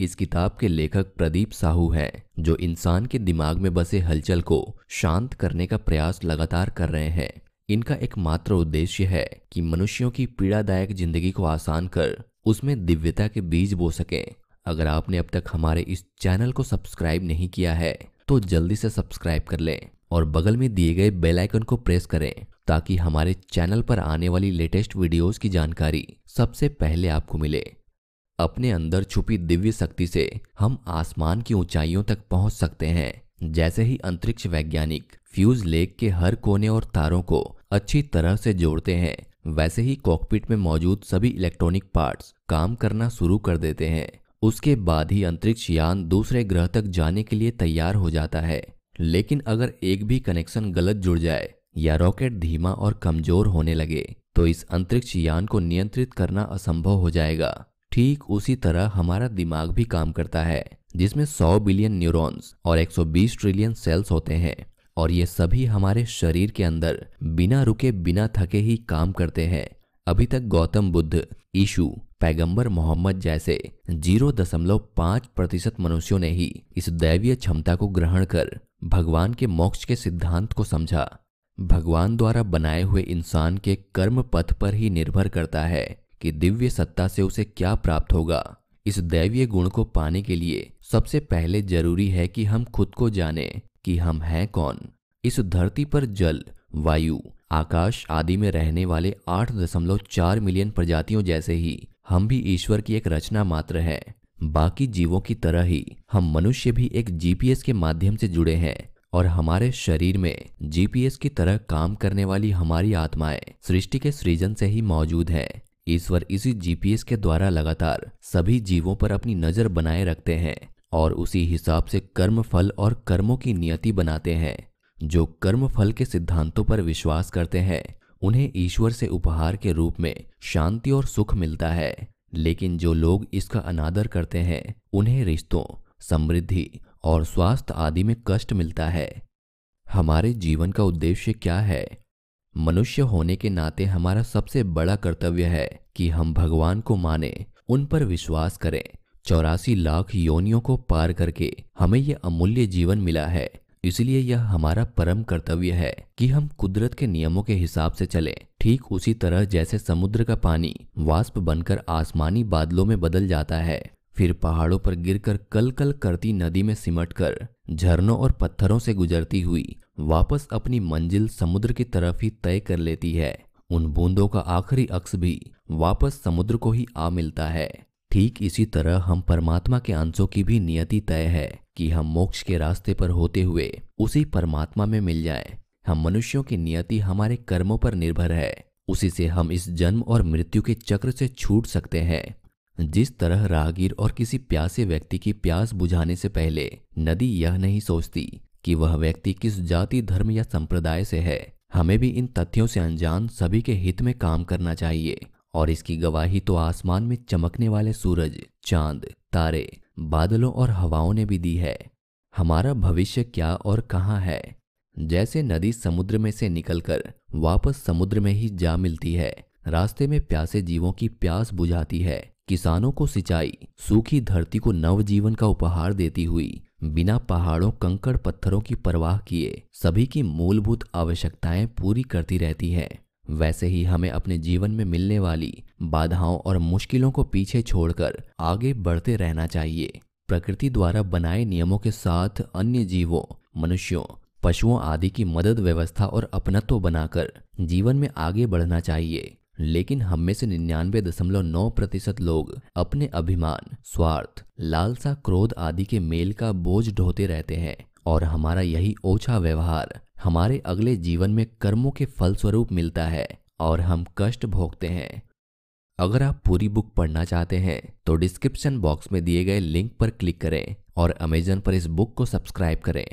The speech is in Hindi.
इस किताब के लेखक प्रदीप साहू हैं, जो इंसान के दिमाग में बसे हलचल को शांत करने का प्रयास लगातार कर रहे हैं। इनका एकमात्र उद्देश्य है कि मनुष्यों की पीड़ादायक ज़िंदगी को आसान कर उसमें दिव्यता के बीज बो सके। अगर आपने अब तक हमारे इस चैनल को सब्सक्राइब नहीं किया है तो जल्दी से सब्सक्राइब कर लें और बगल में दिए गए बेल आइकन को प्रेस करें, ताकि हमारे चैनल पर आने वाली लेटेस्ट वीडियोस की जानकारी सबसे पहले आपको मिले। अपने अंदर छुपी दिव्य शक्ति से हम आसमान की ऊंचाइयों तक पहुँच सकते हैं। जैसे ही अंतरिक्ष वैज्ञानिक फ्यूज लेक के हर कोने और तारों को अच्छी तरह से जोड़ते हैं, वैसे ही कॉकपिट में मौजूद सभी इलेक्ट्रॉनिक पार्ट्स काम करना शुरू कर देते हैं। उसके बाद ही अंतरिक्ष यान दूसरे ग्रह तक जाने के लिए तैयार हो जाता है। लेकिन अगर एक भी कनेक्शन गलत जुड़ जाए या रॉकेट धीमा और कमज़ोर होने लगे तो इस अंतरिक्ष यान को नियंत्रित करना असंभव हो जाएगा। ठीक उसी तरह हमारा दिमाग भी काम करता है, जिसमें 100 बिलियन न्यूरॉन्स और 120 ट्रिलियन सेल्स होते हैं, और ये सभी हमारे शरीर के अंदर बिना रुके, बिना थके ही काम करते हैं। अभी तक गौतम बुद्ध, ईशु, पैगंबर मोहम्मद जैसे 0.5 प्रतिशत मनुष्यों ने ही इस दैवीय क्षमता को ग्रहण कर भगवान के मोक्ष के सिद्धांत को समझा। भगवान द्वारा बनाए हुए इंसान के कर्म पथ पर ही निर्भर करता है। कि दिव्य सत्ता से उसे क्या प्राप्त होगा। इस दैवीय गुण को पाने के लिए सबसे पहले ज़रूरी है कि हम खुद को जाने कि हम हैं कौन। इस धरती पर जल, वायु, आकाश आदि में रहने वाले 8.4 मिलियन प्रजातियों जैसे ही हम भी ईश्वर की एक रचना मात्र है। बाकी जीवों की तरह ही हम मनुष्य भी एक जीपीएस के माध्यम से जुड़े हैं और हमारे शरीर में जीपीएस की तरह काम करने वाली हमारी आत्माएँ सृष्टि के सृजन से ही मौजूद है। ईश्वर इसी जीपीएस के द्वारा लगातार सभी जीवों पर अपनी नज़र बनाए रखते हैं और उसी हिसाब से कर्म फल और कर्मों की नियति बनाते हैं, जो कर्म फल के सिद्धांतों पर विश्वास करते हैं। उन्हें ईश्वर से उपहार के रूप में शांति और सुख मिलता है, लेकिन जो लोग इसका अनादर करते हैं, उन्हें रिश्तों, समृद्धि और स्वास्थ्य आदि में कष्ट मिलता है। हमारे जीवन का उद्देश्य क्या है? मनुष्य होने के नाते हमारा सबसे बड़ा कर्तव्य है कि हम भगवान को माने, उन पर विश्वास करें। चौरासी लाख योनियों को पार करके हमें यह अमूल्य जीवन मिला है। इसलिए यह हमारा परम कर्तव्य है कि हम कुदरत के नियमों के हिसाब से चलें। ठीक उसी तरह जैसे समुद्र का पानी वाष्प बनकर आसमानी बादलों में बदल जाता है, फिर पहाड़ों पर गिरकर कल कल करती नदी में सिमट कर झरनों और पत्थरों से गुजरती हुई वापस अपनी मंजिल समुद्र की तरफ़ ही तय कर लेती है। उन बूंदों का आखिरी अक्स भी वापस समुद्र को ही आ मिलता है। ठीक इसी तरह हम परमात्मा के अंशों की भी नियति तय है कि हम मोक्ष के रास्ते पर होते हुए उसी परमात्मा में मिल जाए। हम मनुष्यों की नियति हमारे कर्मों पर निर्भर है। उसी से हम इस जन्म और मृत्यु के चक्र से छूट सकते हैं। जिस तरह राहगीर और किसी प्यासे व्यक्ति की प्यास बुझाने से पहले नदी यह नहीं सोचती कि वह व्यक्ति किस जाति, धर्म या संप्रदाय से है। हमें भी इन तथ्यों से अनजान सभी के हित में काम करना चाहिए। और इसकी गवाही तो आसमान में चमकने वाले सूरज, चाँद, तारे, बादलों और हवाओं ने भी दी है। हमारा भविष्य क्या और कहाँ है? जैसे नदी समुद्र में से निकलकर वापस समुद्र में ही जा मिलती है। रास्ते में प्यासे जीवों की प्यास बुझाती है। किसानों को सिंचाई, सूखी धरती को नवजीवन का उपहार देती हुई बिना पहाड़ों, कंकड़ पत्थरों की परवाह किए, सभी की मूलभूत आवश्यकताएँ पूरी करती रहती है। वैसे ही हमें अपने जीवन में मिलने वाली बाधाओं और मुश्किलों को पीछे छोड़कर आगे बढ़ते रहना चाहिए। प्रकृति द्वारा बनाए नियमों के साथ अन्य जीवों, मनुष्यों, पशुओं आदि की मदद, व्यवस्था और अपनत्व बनाकर जीवन में आगे बढ़ना चाहिए। लेकिन हम में से निन्यानवे दशमलव नौ प्रतिशत लोग अपने अभिमान, स्वार्थ, लालसा, क्रोध आदि के मेल का बोझ ढोते रहते हैं। और हमारा यही ओछा व्यवहार हमारे अगले जीवन में कर्मों के फलस्वरूप मिलता है और हम कष्ट भोगते हैं। अगर आप पूरी बुक पढ़ना चाहते हैं तो डिस्क्रिप्शन बॉक्स में दिए गए लिंक पर क्लिक करें और अमेजन पर इस बुक को सब्सक्राइब करें।